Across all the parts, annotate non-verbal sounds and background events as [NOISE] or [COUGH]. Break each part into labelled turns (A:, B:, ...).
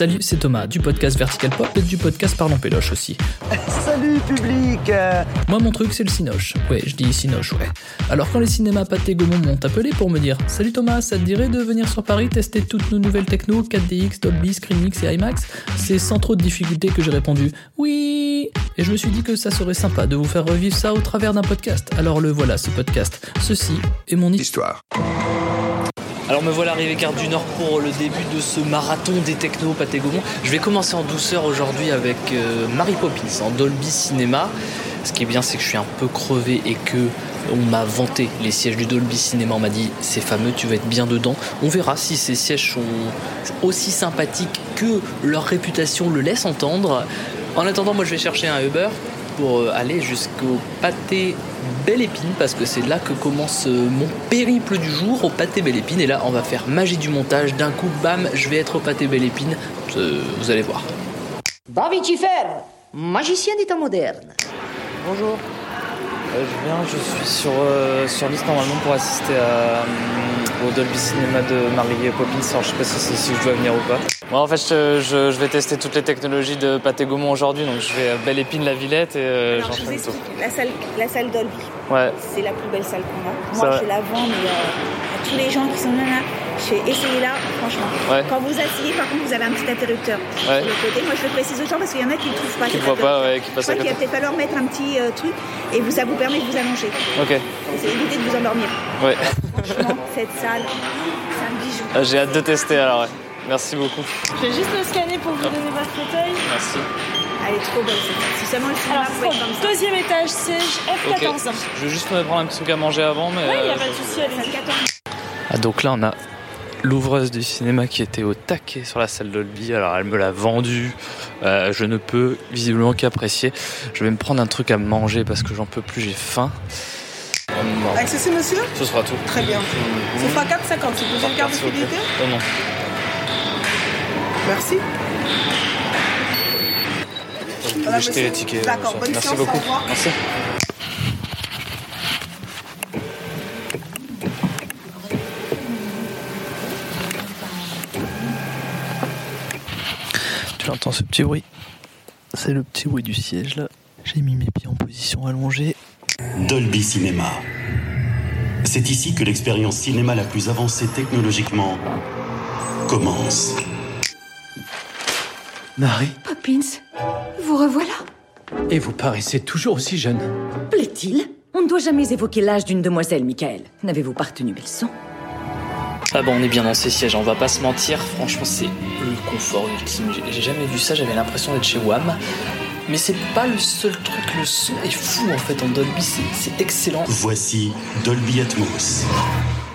A: Salut, c'est Thomas du podcast Vertical Pop et du podcast Parlons Péloche aussi. [LAUGHS]
B: Salut public
A: Moi, mon truc, c'est le Cinoche. Ouais, je dis Cinoche, ouais. Alors, quand les cinémas Pathé Gaumont m'ont appelé pour me dire Salut Thomas, ça te dirait de venir sur Paris tester toutes nos nouvelles techno, 4DX, Dolby, ScreenX et IMAX? C'est sans trop de difficultés que j'ai répondu Oui Et je me suis dit que ça serait sympa de vous faire revivre ça au travers d'un podcast. Alors, le voilà, ce podcast. Ceci est mon histoire. Alors me voilà arrivé Gare du Nord pour le début de ce marathon des technos Pathé. Je vais commencer en douceur aujourd'hui avec euh, Mary Poppins en Dolby Cinéma. Ce qui est bien, c'est que je suis un peu crevé et que on m'a vanté les sièges du Dolby Cinéma. On m'a dit c'est fameux, tu vas être bien dedans. On verra si ces sièges sont aussi sympathiques que leur réputation le laisse entendre. En attendant, moi je vais chercher un Uber pour euh, aller jusqu'au pâté Belle Épine parce que c'est là que commence euh, mon périple du jour au pâté Belle Épine et là on va faire magie du montage d'un coup bam je vais être au pâté Belle Épine Euh, vous allez voir
C: David Schiffer, magicien des temps modernes.
D: Bonjour. Euh, je viens, je suis sur, euh, sur liste normalement pour assister à, euh, au Dolby Cinéma de Marie Poppins. Alors, je sais pas si je dois venir ou pas. Moi, en fait, je, je- je vais tester toutes les technologies de Pathé Gaumont aujourd'hui. Donc, je vais à Belle Épine, la Villette et euh,
E: Alors, je vous
D: tout.
E: explique. La salle, la salle Dolby,
D: Ouais,
E: c'est la plus belle salle qu'on a. Moi, je la vends, mais euh, à tous les gens qui sont là, j'ai essayé là, franchement.
D: Ouais.
E: Quand vous asseyez, par contre, vous avez un petit interrupteur
D: Ouais.
E: sur le côté. Moi, je le précise aux gens parce qu'il y en a qui ne trouvent pas.
D: qui ne voit pas, ouais, qui
E: Je
D: passe à
E: crois qu'il va peut-être falloir mettre un petit euh, truc et vous, ça vous permet de vous allonger.
D: Ok,
E: C'est éviter de vous endormir.
D: ouais.
E: Franchement, cette salle, c'est un bijou.
D: Ah, J'ai hâte de tester alors, ouais. Merci beaucoup.
F: Je vais juste le scanner pour vous donner votre fauteuil.
D: Merci.
E: Elle est trop belle cette salle. Si seulement le cinéma
F: Alors,
E: comme
F: c'est
E: ça.
F: deuxième étage, siège
D: Ok.
F: F14.
D: Je vais juste me prendre un petit truc à manger avant, mais.
F: Ouais, il n'y
D: euh,
F: a pas de souci, allez
E: Salle 14.
D: Ah, donc là, on a l'ouvreuse du cinéma qui était au taquet sur la salle Dolby. Alors, elle me l'a vendu. Euh, je ne peux visiblement qu'apprécier. Je vais me prendre un truc à manger parce que j'en peux plus, j'ai faim.
G: Accessible, monsieur?
D: Ce sera tout.
G: Très bien. Ce sera 4,50. Si vous avez une carte de fidélité?
D: Oh non.
G: Merci. Voilà,
D: pouvez jeter
G: monsieur.
D: les tickets.
G: D'accord, bonne
D: Merci
G: séance,
D: beaucoup.
G: au revoir.
D: Merci. Tu entends ce petit bruit C'est le petit bruit du siège là. J'ai mis mes pieds en position allongée.
H: Dolby Cinéma. C'est ici que l'expérience cinéma la plus avancée technologiquement commence.
I: Marie,
C: Poppins, vous revoilà.
I: et vous paraissez toujours aussi jeune.
C: Plaît-il? On ne doit jamais évoquer l'âge d'une demoiselle, Michael. N'avez-vous pas retenu mes leçons
A: Ah bon on est bien dans ces sièges on va pas se mentir franchement c'est le confort ultime J'ai- j'ai jamais vu ça j'avais l'impression d'être chez Wham mais c'est pas le seul truc le son est fou en fait en Dolby c'est- c'est excellent
H: Voici Dolby Atmos.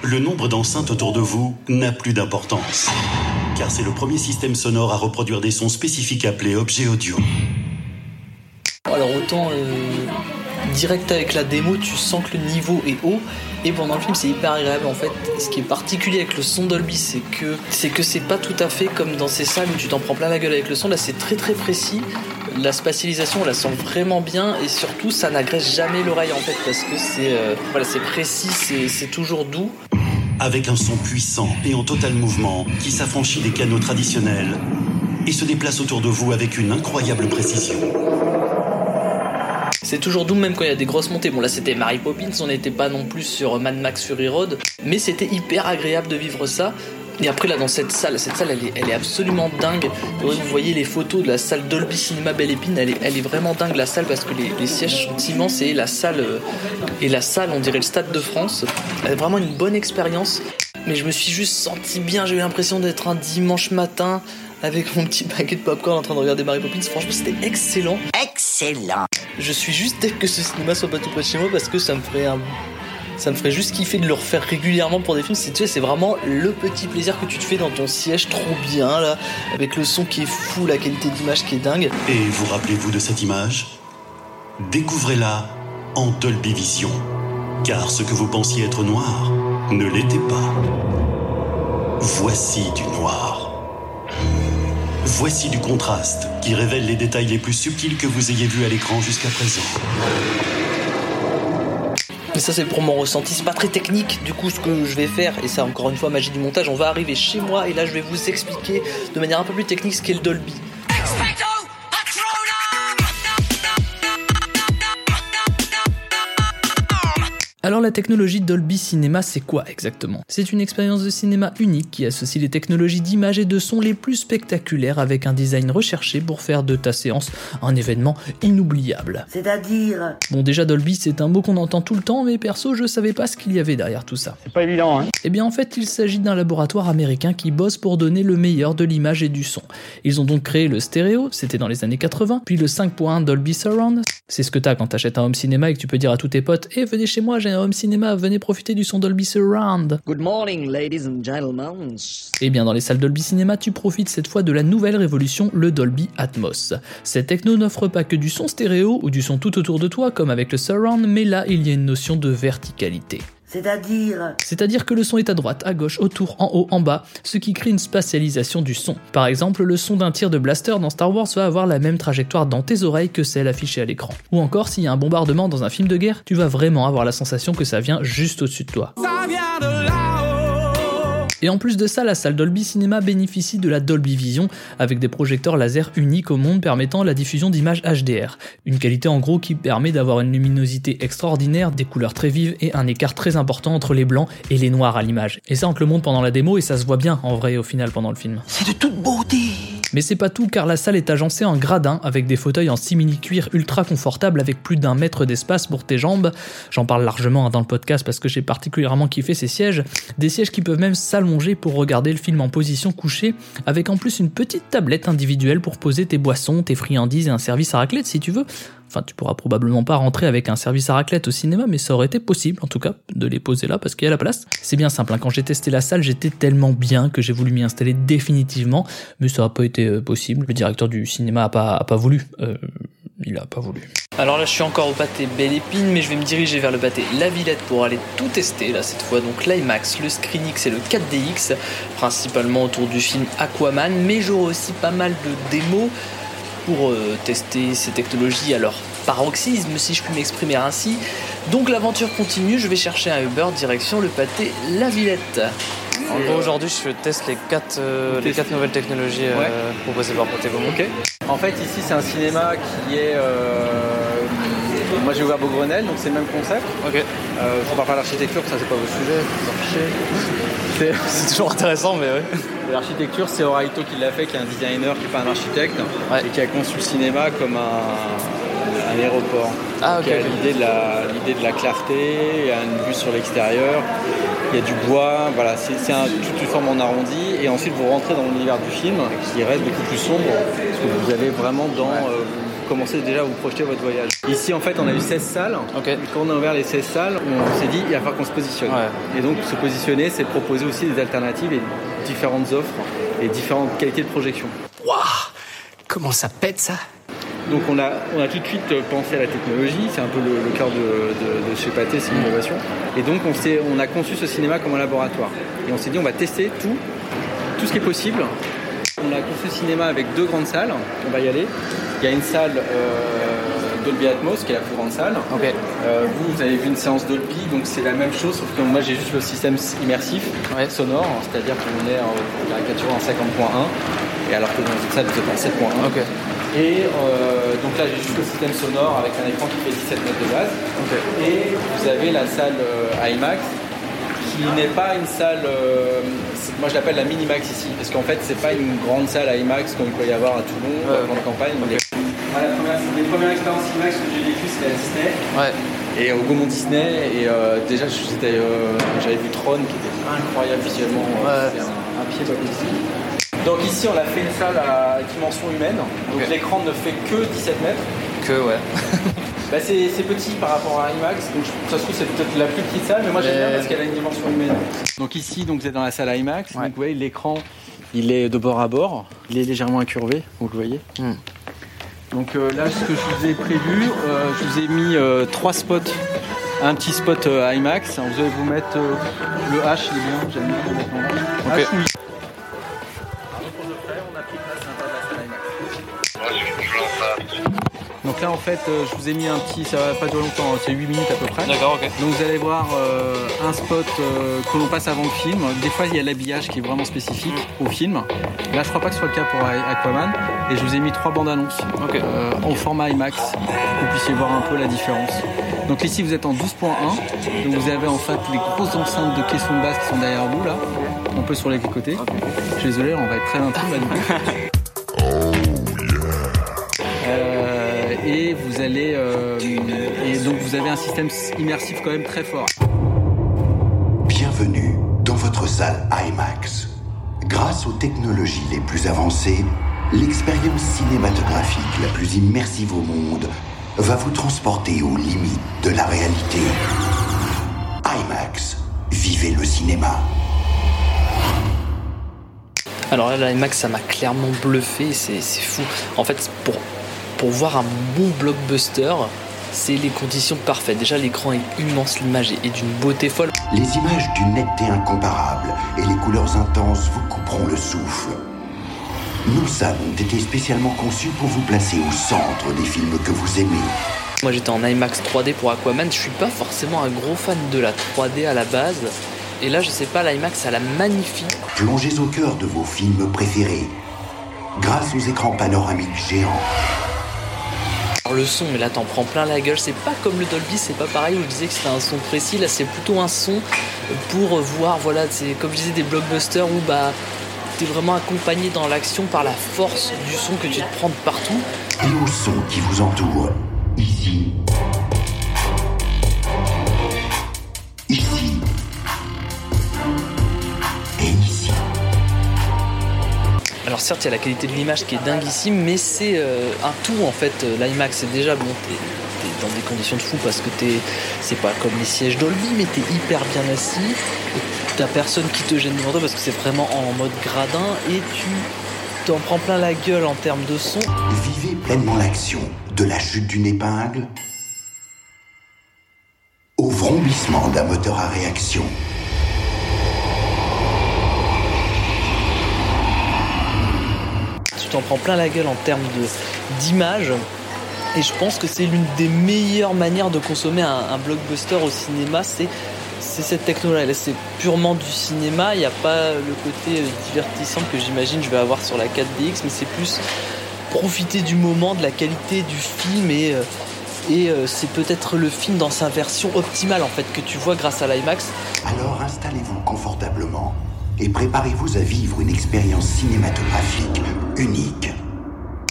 H: Le nombre d'enceintes autour de vous n'a plus d'importance. Car c'est le premier système sonore à reproduire des sons spécifiques appelés objets audio.
A: Alors autant euh, direct avec la démo, tu sens que le niveau est haut et pendant le film c'est hyper agréable en fait. Ce qui est particulier avec le son Dolby, c'est que c'est que c'est pas tout à fait comme dans ces salles où tu t'en prends plein la gueule avec le son. Là c'est très très précis. La spatialisation on la sent vraiment bien et surtout ça n'agresse jamais l'oreille en fait parce que c'est euh, c'est précis, c'est c'est toujours doux.
H: Avec un son puissant et en total mouvement qui s'affranchit des canaux traditionnels et se déplace autour de vous avec une incroyable précision.
A: C'est toujours doux même quand il y a des grosses montées. Bon là c'était Mary Poppins, on n'était pas non plus sur Mad Max Fury Road, mais c'était hyper agréable de vivre ça. Et après là dans cette salle, cette salle elle est, est absolument dingue. Vous voyez les photos de la salle Dolby Cinema Belle Épine, elle est, est vraiment dingue la salle parce que les, sièges sont immenses et la salle euh, et la salle on dirait le Stade de France. Elle a vraiment une bonne expérience. Mais je me suis juste senti bien, j'ai eu l'impression d'être un dimanche matin avec mon petit paquet de popcorn en train de regarder Mary Poppins. Franchement c'était excellent.
C: Excellent.
A: Je suis juste dès que ce cinéma soit pas tout près de chez moi parce que ça me ferait un ça me ferait juste kiffer de le refaire régulièrement pour des films. C'est tu sais, c'est vraiment le petit plaisir que tu te fais dans ton siège trop bien là, avec le son qui est fou, la qualité d'image qui est dingue.
H: Et vous rappelez-vous de cette image? Découvrez-la en Dolby Vision. Car ce que vous pensiez être noir ne l'était pas. Voici du noir. Voici du contraste qui révèle les détails les plus subtils que vous ayez vus à l'écran jusqu'à présent.
A: Et ça c'est pour mon ressenti, c'est pas très technique du coup ce que je vais faire, et ça encore une fois magie du montage, on va arriver chez moi et là je vais vous expliquer de manière un peu plus technique ce qu'est le Dolby. Alors la technologie Dolby Cinema, c'est quoi exactement? C'est une expérience de cinéma unique qui associe les technologies d'image et de son les plus spectaculaires avec un design recherché pour faire de ta séance un événement inoubliable.
B: C'est-à-dire?
A: Bon déjà Dolby c'est un mot qu'on entend tout le temps mais perso je savais pas ce qu'il y avait derrière tout ça.
I: C'est pas évident, hein?
A: Eh bien en fait il s'agit d'un laboratoire américain qui bosse pour donner le meilleur de l'image et du son. Ils ont donc créé le stéréo, c'était dans les années 80, puis le 5.1 Dolby Surround. C'est ce que t'as quand t'achètes un home cinéma et que tu peux dire à tous tes potes Eh venez chez moi j'ai un home cinéma, venez profiter du son Dolby Surround.
B: Good morning, ladies and gentlemen.
A: Eh bien, dans les salles Dolby Cinéma, tu profites cette fois de la nouvelle révolution, le Dolby Atmos. Cette techno n'offre pas que du son stéréo ou du son tout autour de toi, comme avec le surround, mais là, il y a une notion de verticalité.
B: C'est-à-dire
A: C'est-à-dire que le son est à droite, à gauche, autour, en haut, en bas, ce qui crée une spatialisation du son. Par exemple, le son d'un tir de blaster dans Star Wars va avoir la même trajectoire dans tes oreilles que celle affichée à l'écran. Ou encore, s'il y a un bombardement dans un film de guerre, tu vas vraiment avoir la sensation que ça vient juste au-dessus de toi. Et en plus de ça, la salle Dolby Cinema bénéficie de la Dolby Vision avec des projecteurs laser uniques au monde permettant la diffusion d'images HDR. Une qualité en gros qui permet d'avoir une luminosité extraordinaire, des couleurs très vives et un écart très important entre les blancs et les noirs à l'image. Et ça on le montre pendant la démo et ça se voit bien en vrai au final pendant le film.
B: C'est de toute beauté
A: Mais c'est pas tout car la salle est agencée en gradin avec des fauteuils en simili-cuir ultra confortables avec plus d'un mètre d'espace pour tes jambes. J'en parle largement hein, dans le podcast parce que j'ai particulièrement kiffé ces sièges. Des sièges qui peuvent même s'allonger pour regarder le film en position couchée avec en plus une petite tablette individuelle pour poser tes boissons, tes friandises et un service à raclette si tu veux. Enfin, tu pourras probablement pas rentrer avec un service à raclette au cinéma, mais ça aurait été possible, en tout cas, de les poser là parce qu'il y a la place. C'est bien simple, hein. quand j'ai testé la salle, j'étais tellement bien que j'ai voulu m'y installer définitivement, mais ça n'a pas été euh, possible. Le directeur du cinéma a pas, voulu. Euh, il a pas voulu. Alors là, je suis encore au pâté Belle Épine, mais je vais me diriger vers le pâté La Villette pour aller tout tester, là, cette fois. Donc l'IMAX, le ScreenX et le 4DX, principalement autour du film Aquaman, mais j'aurai aussi pas mal de démos pour euh, tester ces technologies à leur paroxysme, si je puis m'exprimer ainsi. Donc l'aventure continue, je vais chercher un Uber direction le pâté La Villette.
D: En gros, aujourd'hui, je teste les quatre, euh, les quatre nouvelles technologies euh,
I: Ouais.
D: proposées par Protégomon.
I: Ok. En fait, ici, c'est un cinéma qui est. euh, Moi, j'ai ouvert Beaugrenelle, donc c'est le même concept.
D: Ok.
I: Euh, je parle pas l'architecture, ça, c'est pas votre sujet, vous en fichez. [LAUGHS] C'est-
D: toujours intéressant, mais ouais.
I: L'architecture, c'est Oraito qui l'a fait, qui est un designer, qui n'est pas un architecte,
D: Ouais.
I: et qui a conçu le cinéma comme un, un aéroport.
D: Ah,
I: Donc,
D: ok,
I: il y a l'idée de, la, l'idée de la clarté, il y a une vue sur l'extérieur, il y a du bois, voilà, c'est, c'est un, toute une forme en arrondi, et ensuite vous rentrez dans l'univers du film, qui reste beaucoup plus sombre, parce que vous avez vraiment dans... euh, commencez déjà à vous projeter votre voyage. Ici, en fait, on a eu 16 salles. Et quand on a ouvert les 16 salles, on s'est dit, il va falloir qu'on se positionne.
D: Ouais.
I: Et donc, se positionner, c'est proposer aussi des alternatives et différentes offres et différentes qualités de projection.
J: Comment ça pète ça?
I: Donc, on a, on a tout de suite euh, pensé à la technologie. C'est un peu le, le cœur de, de, de chez Pathé, c'est l'innovation. Et donc, on, on a conçu ce cinéma comme un laboratoire. Et on s'est dit, on va tester tout, tout ce qui est possible. On a conçu le cinéma avec deux grandes salles. On va y aller. Il y a une salle euh, Dolby Atmos, qui est la plus grande salle. Euh, vous, vous avez vu une séance Dolby, donc c'est la même chose, sauf que moi j'ai juste le système immersif
D: Ouais.
I: sonore, c'est-à-dire qu'on est en caricature en 50.1, et alors que dans une salle vous êtes en 7.1.
D: Ok.
I: Et euh, donc là j'ai juste le système sonore avec un écran qui fait 17 mètres de base. Et vous avez la salle euh, IMAX qui n'est pas une salle, euh, moi je l'appelle la Minimax ici, parce qu'en fait c'est pas une grande salle IMAX comme il peut y avoir à Toulon, dans la campagne. mais- Voilà, la première- les premières expériences IMAX que j'ai vécues c'était à Disney
D: Ouais.
I: et au Gaumont Disney et euh, déjà euh, j'avais vu Tron qui était incroyable visuellement
D: Ouais.
I: c'était un, un pied pas possible donc ici on a fait une salle à dimension humaine donc l'écran ne fait que 17 mètres
D: Que ouais. [LAUGHS]
I: bah, c'est, petit par rapport à IMAX donc ça se trouve c'est peut-être la plus petite salle mais moi j'aime bien parce qu'elle a une dimension humaine donc ici donc vous êtes dans la salle IMAX
D: Ouais.
I: donc vous voyez l'écran il est de bord à bord il est légèrement incurvé vous le voyez
D: Hmm.
I: Donc euh, là, ce que je vous ai prévu, euh, je vous ai mis euh, trois spots. Un petit spot IMAX. Vous allez vous mettre le H, il est bien, j'aime bien. H Donc là, en fait, euh, je vous ai mis un petit, ça va pas durer longtemps, hein, c'est 8 minutes à peu près.
D: D'accord, ok.
I: Donc vous allez voir euh, un spot euh, que l'on passe avant le film. Des fois, il y a l'habillage qui est vraiment spécifique au film. Là, je crois pas que ce soit le cas pour Aquaman. Et je vous ai mis trois bandes annonces euh, en format IMAX pour que vous puissiez voir un peu la différence. Donc ici, vous êtes en 12.1. Donc vous avez en fait les grosses enceintes de caissons de basse qui sont derrière vous là, un peu sur les côtés. Je suis désolé, on va être très intime là [LAUGHS] et vous allez euh, et donc vous avez un système immersif quand même très fort.
K: Bienvenue dans votre salle IMAX. Grâce aux technologies les plus avancées, l'expérience cinématographique la plus immersive au monde va vous transporter aux limites de la réalité. IMAX, vivez le cinéma.
A: Alors là, l'IMAX, ça m'a clairement bluffé, c'est c'est fou. En fait, pour, pour voir un bon blockbuster, c'est les conditions parfaites. Déjà, l'écran est immense, l'image est d'une beauté folle.
K: Les images d'une netteté incomparable et les couleurs intenses vous couperont le souffle. Nos salles ont été spécialement conçues pour vous placer au centre des films que vous aimez.
A: Moi, j'étais en IMAX 3D pour Aquaman. Je suis pas forcément un gros fan de la 3D à la base. Et là, je sais pas, l'IMAX, ça la magnifie.
K: Plongez au cœur de vos films préférés grâce aux écrans panoramiques géants.
A: Alors, le son, mais là, t'en prends plein la gueule. C'est pas comme le Dolby, c'est pas pareil où je disais que c'était un son précis. Là, c'est plutôt un son pour voir, voilà, c'est comme je disais, des blockbusters où bah. T'es vraiment accompagné dans l'action par la force du son que tu te prends de partout.
K: et au son qui vous entoure.
A: Certes, il y a la qualité de l'image qui est dinguissime, mais c'est euh, un tout en fait. Euh, L'IMAX, c'est déjà bon, t'es t'es dans des conditions de fou parce que t'es, c'est pas comme les sièges Dolby, mais t'es hyper bien assis. T'as personne qui te gêne devant toi parce que c'est vraiment en mode gradin et tu t'en prends plein la gueule en termes de son.
K: Vivez pleinement l'action de la chute d'une épingle au vrombissement d'un moteur à réaction.
A: Tu t'en prends plein la gueule en termes d'image. Et je pense que c'est l'une des meilleures manières de consommer un, blockbuster au cinéma, c'est cette technologie. C'est purement du cinéma. Il n'y a pas le côté euh, divertissant que j'imagine je vais avoir sur la 4DX, mais c'est plus profiter du moment, de la qualité du film et euh, et euh, c'est peut-être le film dans sa version optimale en fait que tu vois grâce à l'IMAX.
K: Alors installez-vous confortablement et préparez-vous à vivre une expérience cinématographique unique.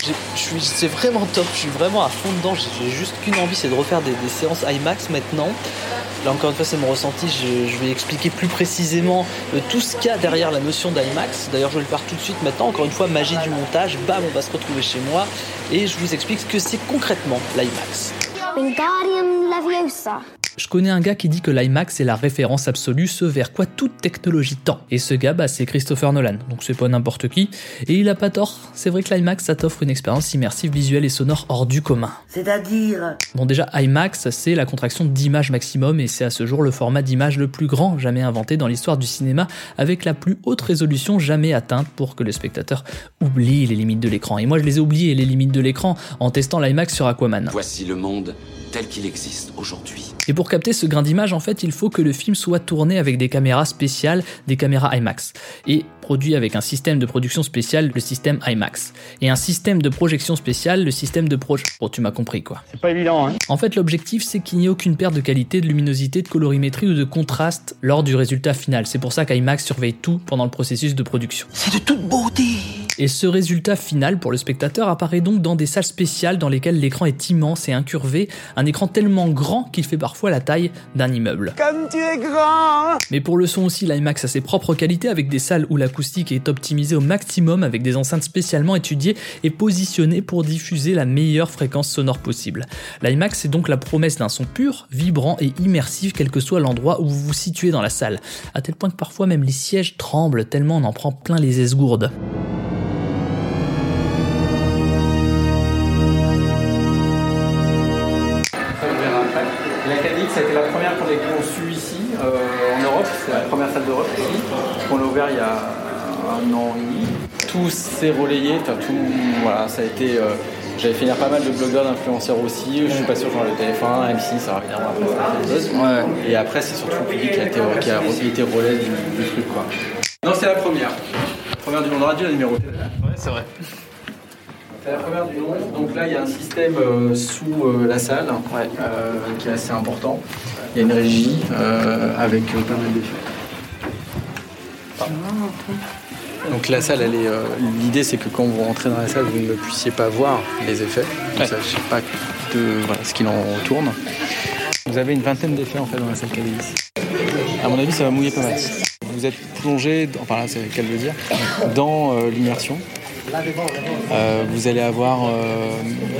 A: J'ai- je suis- C'est vraiment top, je suis vraiment à fond dedans. J'ai juste qu'une envie, c'est de refaire des, des séances IMAX maintenant. Là encore une fois, c'est mon ressenti. Je, je vais expliquer plus précisément euh, tout ce qu'il y a derrière la notion d'IMAX. D'ailleurs, je vais le faire tout de suite maintenant. Encore une fois, magie du montage. Bam, on va se retrouver chez moi et je vous explique ce que c'est concrètement l'IMAX. Je connais un gars qui dit que l'IMAX est la référence absolue, ce vers quoi toute technologie tend. Et ce gars, bah, c'est Christopher Nolan, donc c'est pas n'importe qui. Et il a pas tort, c'est vrai que l'IMAX, ça t'offre une expérience immersive, visuelle et sonore hors du commun.
B: C'est-à-dire
A: Bon déjà, IMAX, c'est la contraction d'image maximum et c'est à ce jour le format d'image le plus grand jamais inventé dans l'histoire du cinéma avec la plus haute résolution jamais atteinte pour que le spectateur oublie les limites de l'écran. Et moi je les ai oubliées les limites de l'écran en testant l'IMAX sur Aquaman.
L: Voici le monde tel qu'il existe aujourd'hui.
A: Et pour capter ce grain d'image, en fait, il faut que le film soit tourné avec des caméras spéciales, des caméras IMAX, et produit avec un système de production spécial, le système IMAX, et un système de projection spécial, le système de proje... Bon, tu m'as compris quoi.
I: C'est pas évident, hein
A: En fait, l'objectif, c'est qu'il n'y ait aucune perte de qualité, de luminosité, de colorimétrie ou de contraste lors du résultat final. C'est pour ça qu'IMAX surveille tout pendant le processus de production.
B: C'est de toute beauté
A: Et ce résultat final pour le spectateur apparaît donc dans des salles spéciales dans lesquelles l'écran est immense et incurvé, un écran tellement grand qu'il fait parfois la taille d'un immeuble.
B: Comme tu es grand
A: Mais pour le son aussi, l'IMAX a ses propres qualités avec des salles où l'acoustique est optimisée au maximum avec des enceintes spécialement étudiées et positionnées pour diffuser la meilleure fréquence sonore possible. L'IMAX est donc la promesse d'un son pur, vibrant et immersif quel que soit l'endroit où vous vous situez dans la salle, à tel point que parfois même les sièges tremblent tellement on en prend plein les esgourdes.
I: Salle d'Europe ici. On l'a ouvert il y a un an et demi. Tout s'est relayé, enfin, tout, voilà, ça a été euh, J'avais fait lire pas mal de blogueurs, d'influenceurs aussi. Je suis pas sûr genre le téléphone, M6, ça va évidemment après ça a buzz. Et après, c'est surtout le public qui a été, qui a été relais du, du truc quoi. Non, c'est la première. La première du monde radio, la numéro.
D: Ouais, c'est vrai.
I: C'est la première du nom. Donc là, il y a un système euh, sous euh, la salle euh, qui est assez important. Il y a une régie euh, avec euh, pas mal d'effets. Donc la salle, elle est. euh, L'idée, c'est que quand vous rentrez dans la salle, vous ne puissiez pas voir les effets. Vous ne sachiez pas de voilà, ce qu'il en tourne. Vous avez une vingtaine d'effets en fait dans la salle KDX. À mon avis, ça va mouiller pas mal. Vous êtes plongé, dans- enfin là, c'est le cas de le dire, dans euh, l'immersion. Euh, vous allez avoir euh,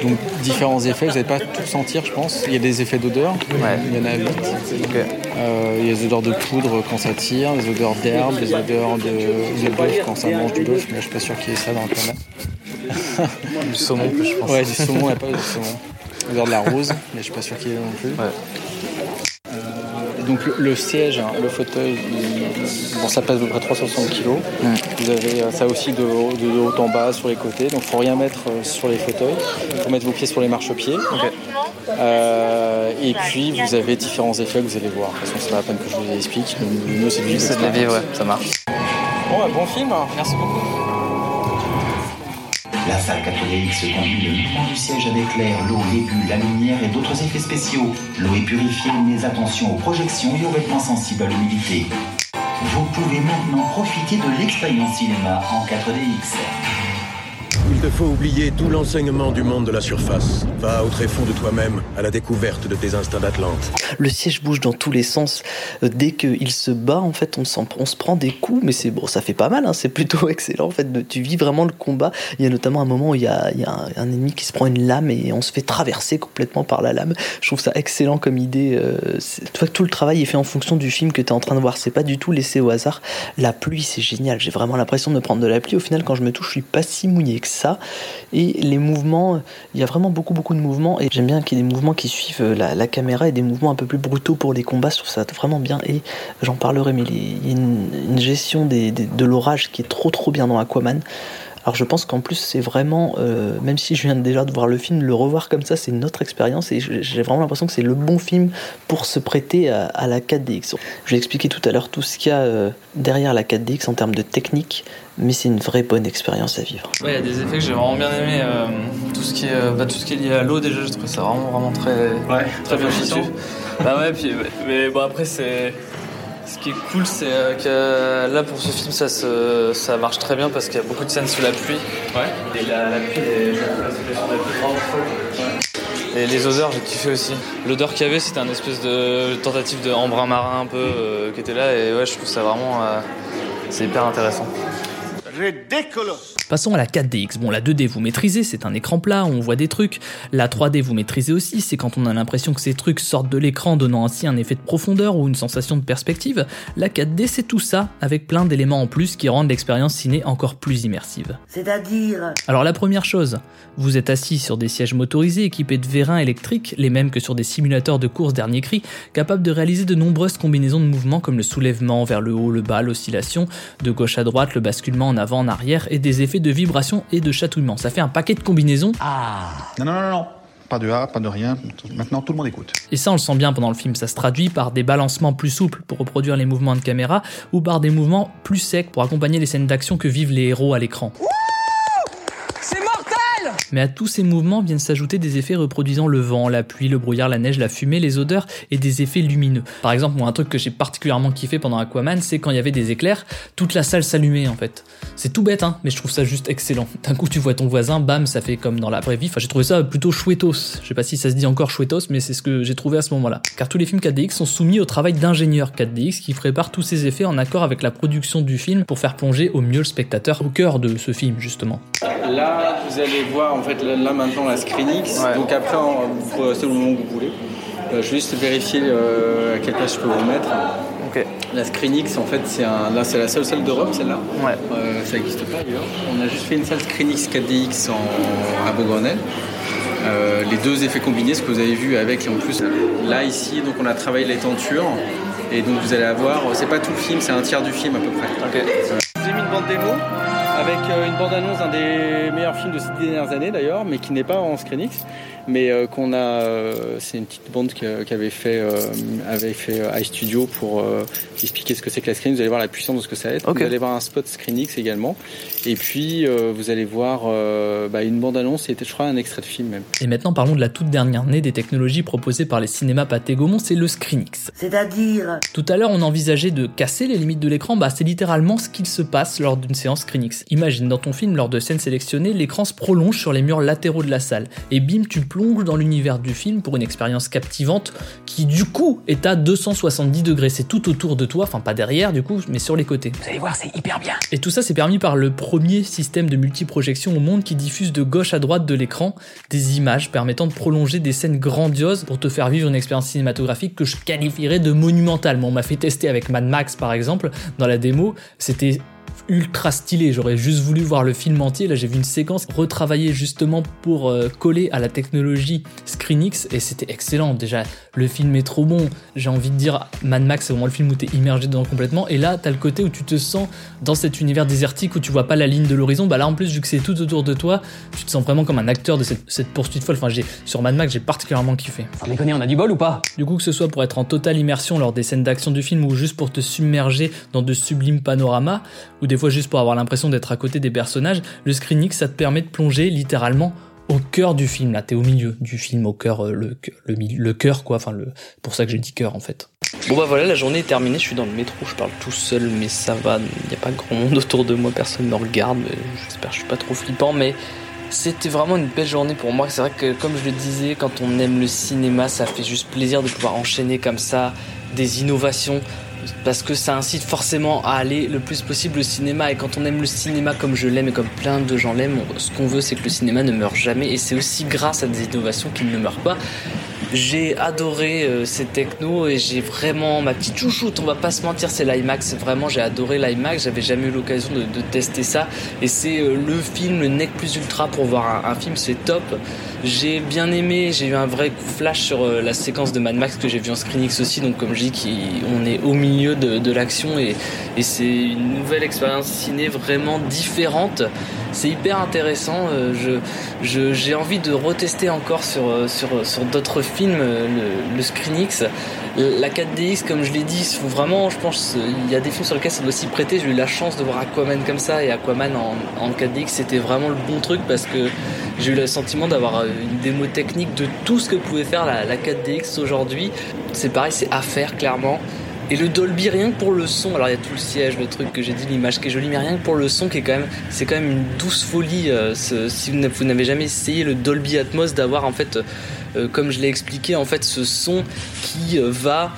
I: donc différents effets. Vous n'allez pas tout sentir, je pense. Il y a des effets d'odeur. Il y en a huit. Euh, il y a des odeurs de poudre quand ça tire, des odeurs d'herbe, des odeurs de, de bœuf quand ça mange du bœuf. Mais je suis pas sûr qu'il y ait ça dans le canal. [LAUGHS]
D: Du saumon, je pense.
I: Ouais, du saumon, il n'y a pas de saumon. L'odeur de la rose, mais je suis pas sûr qu'il y ait non plus. Donc le, le siège, hein, le fauteuil, il- bon, ça pèse à peu près 360 kg. Vous avez euh, ça aussi de, haut- de haut en bas, sur les côtés. Donc faut rien mettre euh, sur les fauteuils. Il faut mettre vos pieds sur les marchepieds. Euh, et puis vous avez différents effets que vous allez voir. De toute façon, c'est pas la peine que je vous les explique. Le mieux, c'est de vivre
D: C'est de les vivre, ouais, ça marche.
I: Bon, bah, bon film.
D: Merci beaucoup.
K: La salle 4DX combine le mouvement du siège avec l'air, l'eau, les bulles, la lumière et d'autres effets spéciaux. L'eau est purifiée, mais attention aux projections et aux vêtements sensibles à l'humidité. Vous pouvez maintenant profiter de l'expérience cinéma en 4DX.
M: Te faut oublier tout l'enseignement du monde de la surface. Va au tréfonds de toi-même, à la découverte de tes instincts d'Atlante.
A: Le siège bouge dans tous les sens. Euh, Dès qu'il se bat, en fait, on, se prend des coups, mais c'est bon, ça fait pas mal. hein, c'est plutôt [LAUGHS] excellent. En fait, tu vis vraiment le combat. Il y a notamment un moment où il y a, un, ennemi qui se prend une lame et on se fait traverser complètement par la lame. Je trouve ça excellent comme idée. euh, tu vois que tout le travail est fait en fonction du film que tu es en train de voir. C'est pas du tout laissé au hasard. La pluie, c'est génial. J'ai vraiment l'impression de me prendre de la pluie. Au final, quand je me touche, je suis pas si mouillé que ça. Et les mouvements, il y a vraiment beaucoup, beaucoup de mouvements. Et j'aime bien qu'il y ait des mouvements qui suivent euh, la, caméra et des mouvements un peu plus brutaux pour les combats. Je trouve ça vraiment bien. Et j'en parlerai, mais il y a une, gestion de l'orage qui est trop, trop bien dans Aquaman. Alors je pense qu'en plus c'est vraiment, euh, même si je viens déjà de voir le film, le revoir comme ça c'est une autre expérience et j'ai vraiment l'impression que c'est le bon film pour se prêter à, à la 4DX. Je vais expliquer tout à l'heure tout ce qu'il y a euh, derrière la 4DX en termes de technique, mais c'est une vraie bonne expérience à vivre.
D: Ouais, il y a des effets que j'ai vraiment bien aimé. euh, tout, ce qui est, euh, bah, tout ce qui est lié à l'eau, déjà, je trouve ça vraiment, vraiment très, très bien fichu. bah ouais, puis, mais bon, après, c'est. Ce qui est cool, c'est euh, que là, pour ce film, ça, se, ça marche très bien parce qu'il y a beaucoup de scènes sous la pluie. Ouais. Et la, la pluie, est-. Et les odeurs, j'ai kiffé aussi. L'odeur qu'il y avait, c'était un espèce de tentative de embrun marin un peu euh, qui était là. Et ouais, je trouve ça vraiment. euh, c'est hyper intéressant.
B: Ridicule
A: Passons à la 4DX. Bon, la 2D vous maîtrisez, c'est un écran plat, on voit des trucs. La 3D vous maîtrisez aussi, c'est quand on a l'impression que ces trucs sortent de l'écran, donnant ainsi un effet de profondeur ou une sensation de perspective. La 4D, c'est tout ça, avec plein d'éléments en plus qui rendent l'expérience ciné encore plus immersive.
B: C'est-à-dire
A: Alors la première chose, vous êtes assis sur des sièges motorisés équipés de vérins électriques, les mêmes que sur des simulateurs de course dernier cri, capables de réaliser de nombreuses combinaisons de mouvements comme le soulèvement vers le haut, le bas, l'oscillation, de gauche à droite, le basculement en avant, en arrière, et des effets de vibration et de chatouillement. Ça fait un paquet de combinaisons.
N: Ah Non, non, non, non. Pas de A, pas de rien. Maintenant, tout le monde écoute.
A: Et ça, on le sent bien pendant le film. Ça se traduit par des balancements plus souples pour reproduire les mouvements de caméra ou par des mouvements plus secs pour accompagner les scènes d'action que vivent les héros à l'écran. Mais à tous ces mouvements viennent s'ajouter des effets reproduisant le vent, la pluie, le brouillard, la neige, la fumée, les odeurs et des effets lumineux. Par exemple, moi, un truc que j'ai particulièrement kiffé pendant Aquaman, c'est quand il y avait des éclairs, toute la salle s'allumait en fait. C'est tout bête, hein, mais je trouve ça juste excellent. D'un coup, tu vois ton voisin, bam, ça fait comme dans la vraie vie. Enfin, j'ai trouvé ça plutôt chouettos. Je sais pas si ça se dit encore chouettos, mais c'est ce que j'ai trouvé à ce moment-là. Car tous les films 4DX sont soumis au travail d'ingénieurs 4DX qui préparent tous ces effets en accord avec la production du film pour faire plonger au mieux le spectateur au cœur de ce film, justement.
I: Là, vous allez voir fait là, maintenant la ScreenX. Donc après, vous pouvez rester le moment que vous voulez. Euh, je vais juste vérifier euh, à quelle place je peux vous mettre. La ScreenX, en fait, c'est un, là, c'est la seule salle d'Europe, celle-là. Euh, ça n'existe pas ailleurs. On a juste fait une salle ScreenX 4DX en, à Beaugrenelle. Euh, les deux effets combinés, ce que vous avez vu avec et en plus là ici, donc on a travaillé les tentures et donc vous allez avoir, c'est pas tout le film, c'est un tiers du film à peu près. Euh, je vous ai mis une bande démo avec euh, une bande-annonce d'un des meilleurs films de ces dernières années d'ailleurs, mais qui n'est pas en Screenix, mais euh, qu'on a, euh, c'est une petite bande qui avait fait, avait fait iStudio pour expliquer ce que c'est que la Screenix. Vous allez voir la puissance de ce que ça va être. Vous allez voir un spot Screenix également, et puis vous allez voir bah, une bande-annonce et je crois un extrait de film même.
O: Et maintenant parlons de la toute dernière née des technologies proposées par les cinémas Pathé Gaumont, c'est le Screenix.
B: C'est-à-dire
O: Tout à l'heure, on envisageait de casser les limites de l'écran, bah c'est littéralement ce qu'il se passe lors d'une séance Screenix. Imagine dans ton film, lors de scènes sélectionnées, l'écran se prolonge sur les murs latéraux de la salle, et bim, tu plonges dans l'univers du film pour une expérience captivante qui du coup est à 270 degrés. C'est tout autour de toi, enfin pas derrière du coup, mais sur les côtés.
J: Vous allez voir, c'est hyper bien.
O: Et tout ça c'est permis par le premier système de multiprojection au monde qui diffuse de gauche à droite de l'écran des images permettant de prolonger des scènes grandioses pour te faire vivre une expérience cinématographique que je qualifierais de monumentale. On m'a fait tester avec Mad Max par exemple dans la démo, c'était ultra stylé. J'aurais juste voulu voir le film entier. Là, j'ai vu une séquence retravaillée justement pour euh, coller à la technologie ScreenX et c'était excellent. Déjà, le film est trop bon. J'ai envie de dire, Mad Max, c'est vraiment le film où t'es immergé dedans complètement. Et là, t'as le côté où tu te sens dans cet univers désertique où tu vois pas la ligne de l'horizon. Bah là, en plus, vu que c'est tout autour de toi, tu te sens vraiment comme un acteur de cette, cette poursuite folle. Enfin, j'ai sur Mad Max, j'ai particulièrement kiffé.
J: Sans déconner, on a du bol ou pas?
O: Du coup, que ce soit pour être en totale immersion lors des scènes d'action du film ou juste pour te submerger dans de sublimes panoramas, ou des fois juste pour avoir l'impression d'être à côté des personnages, le ScreenX ça te permet de plonger littéralement au cœur du film. Là, t'es au milieu du film, au cœur, euh, le, le, le cœur quoi. Enfin, pour ça que j'ai dit cœur en fait.
A: Bon bah voilà, la journée est terminée, je suis dans le métro, je parle tout seul, mais ça va, il n'y a pas grand monde autour de moi, personne ne me regarde, j'espère que je suis pas trop flippant, mais c'était vraiment une belle journée pour moi. C'est vrai que comme je le disais, quand on aime le cinéma, ça fait juste plaisir de pouvoir enchaîner comme ça des innovations parce que ça incite forcément à aller le plus possible au cinéma et quand on aime le cinéma comme je l'aime et comme plein de gens l'aiment, ce qu'on veut c'est que le cinéma ne meure jamais et c'est aussi grâce à des innovations qu'il ne meurt pas. J'ai adoré euh, ces technos et j'ai vraiment ma petite chouchoute, on va pas se mentir, c'est l'IMAX. Vraiment, j'ai adoré l'IMAX. J'avais jamais eu l'occasion de, de, tester ça et c'est euh, le film, le nec plus ultra pour voir un, un film, c'est top. J'ai bien aimé, j'ai eu un vrai flash sur euh, la séquence de Mad Max que j'ai vu en ScreenX aussi. Donc, comme je dis, on est au milieu de, de l'action et, et c'est une nouvelle expérience ciné vraiment différente. C'est hyper intéressant. Je, je, j'ai envie de retester encore sur, sur, sur d'autres films le, le ScreenX. La 4DX, comme je l'ai dit, vraiment, je pense, il y a des films sur lesquels ça doit s'y prêter. J'ai eu la chance de voir Aquaman comme ça et Aquaman en, en 4DX, c'était vraiment le bon truc parce que j'ai eu le sentiment d'avoir une démo technique de tout ce que pouvait faire la, la 4DX aujourd'hui. C'est pareil, c'est à faire clairement. Et le Dolby, rien que pour le son, alors il y a tout le siège, le truc que j'ai dit, l'image qui est jolie, mais rien que pour le son qui est quand même, c'est quand même une douce folie. Euh, si vous n'avez jamais essayé le Dolby Atmos, d'avoir en fait, euh, comme je l'ai expliqué, en fait ce son qui euh, va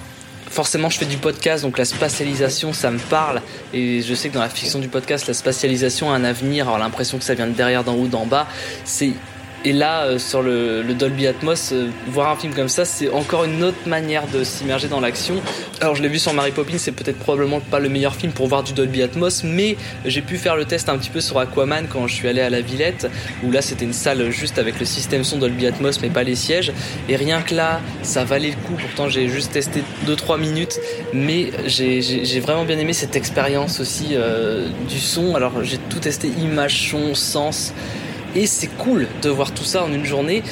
A: forcément je fais du podcast donc la spatialisation ça me parle et je sais que dans la fiction du podcast la spatialisation a un avenir avoir l'impression que ça vient de derrière d'en haut d'en bas c'est et là, euh, sur le, le, Dolby Atmos, euh, voir un film comme ça, c'est encore une autre manière de s'immerger dans l'action. Alors, je l'ai vu sur Mary Poppins, c'est peut-être probablement pas le meilleur film pour voir du Dolby Atmos, mais j'ai pu faire le test un petit peu sur Aquaman quand je suis allé à la Villette, où là, c'était une salle juste avec le système son Dolby Atmos, mais pas les sièges. Et rien que là, ça valait le coup. Pourtant, j'ai juste testé 2-3 minutes, mais j'ai vraiment bien aimé cette expérience aussi euh, du son. Alors, j'ai tout testé, image, son, sens. Et c'est cool de voir tout ça en une journée.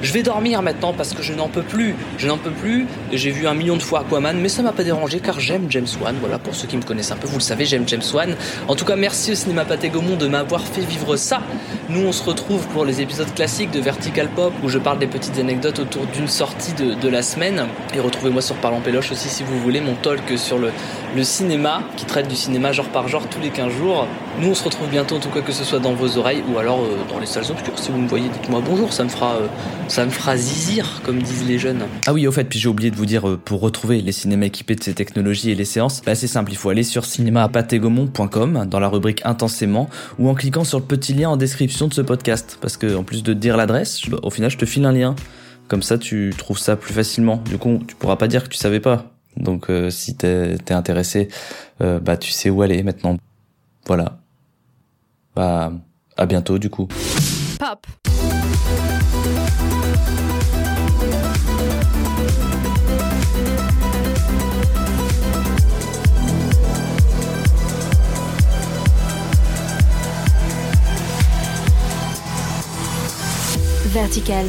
A: Je vais dormir maintenant parce que je n'en peux plus. Je n'en peux plus. J'ai vu un million de fois Aquaman, mais ça m'a pas dérangé car j'aime James Wan. Voilà, pour ceux qui me connaissent un peu, vous le savez, j'aime James Wan. En tout cas, merci au cinéma Pathé Gaumont de m'avoir fait vivre ça. Nous, on se retrouve pour les épisodes classiques de Vertical Pop où je parle des petites anecdotes autour d'une sortie de, la semaine. Et retrouvez-moi sur Parlant Péloche aussi si vous voulez, mon talk sur le cinéma qui traite du cinéma genre par genre tous les 15 jours. Nous, on se retrouve bientôt, en tout cas, que ce soit dans vos oreilles ou alors euh, dans les salles obscures. Si vous me voyez, dites-moi bonjour, ça me fera. Euh, ça me fera zizir, comme disent les jeunes. Ah oui, au fait, puis j'ai oublié de vous dire, pour retrouver les cinémas équipés de ces technologies et les séances, bah c'est simple, il faut aller sur cinémapathégomont.com dans la rubrique intensément ou en cliquant sur le petit lien en description de ce podcast. Parce que en plus de dire l'adresse, au final, je te file un lien. Comme ça, tu trouves ça plus facilement. Du coup, tu pourras pas dire que tu savais pas. Donc, euh, si t'es es intéressé, euh, bah tu sais où aller maintenant. Voilà. Bah, à bientôt du coup.
F: Pop. Vertical.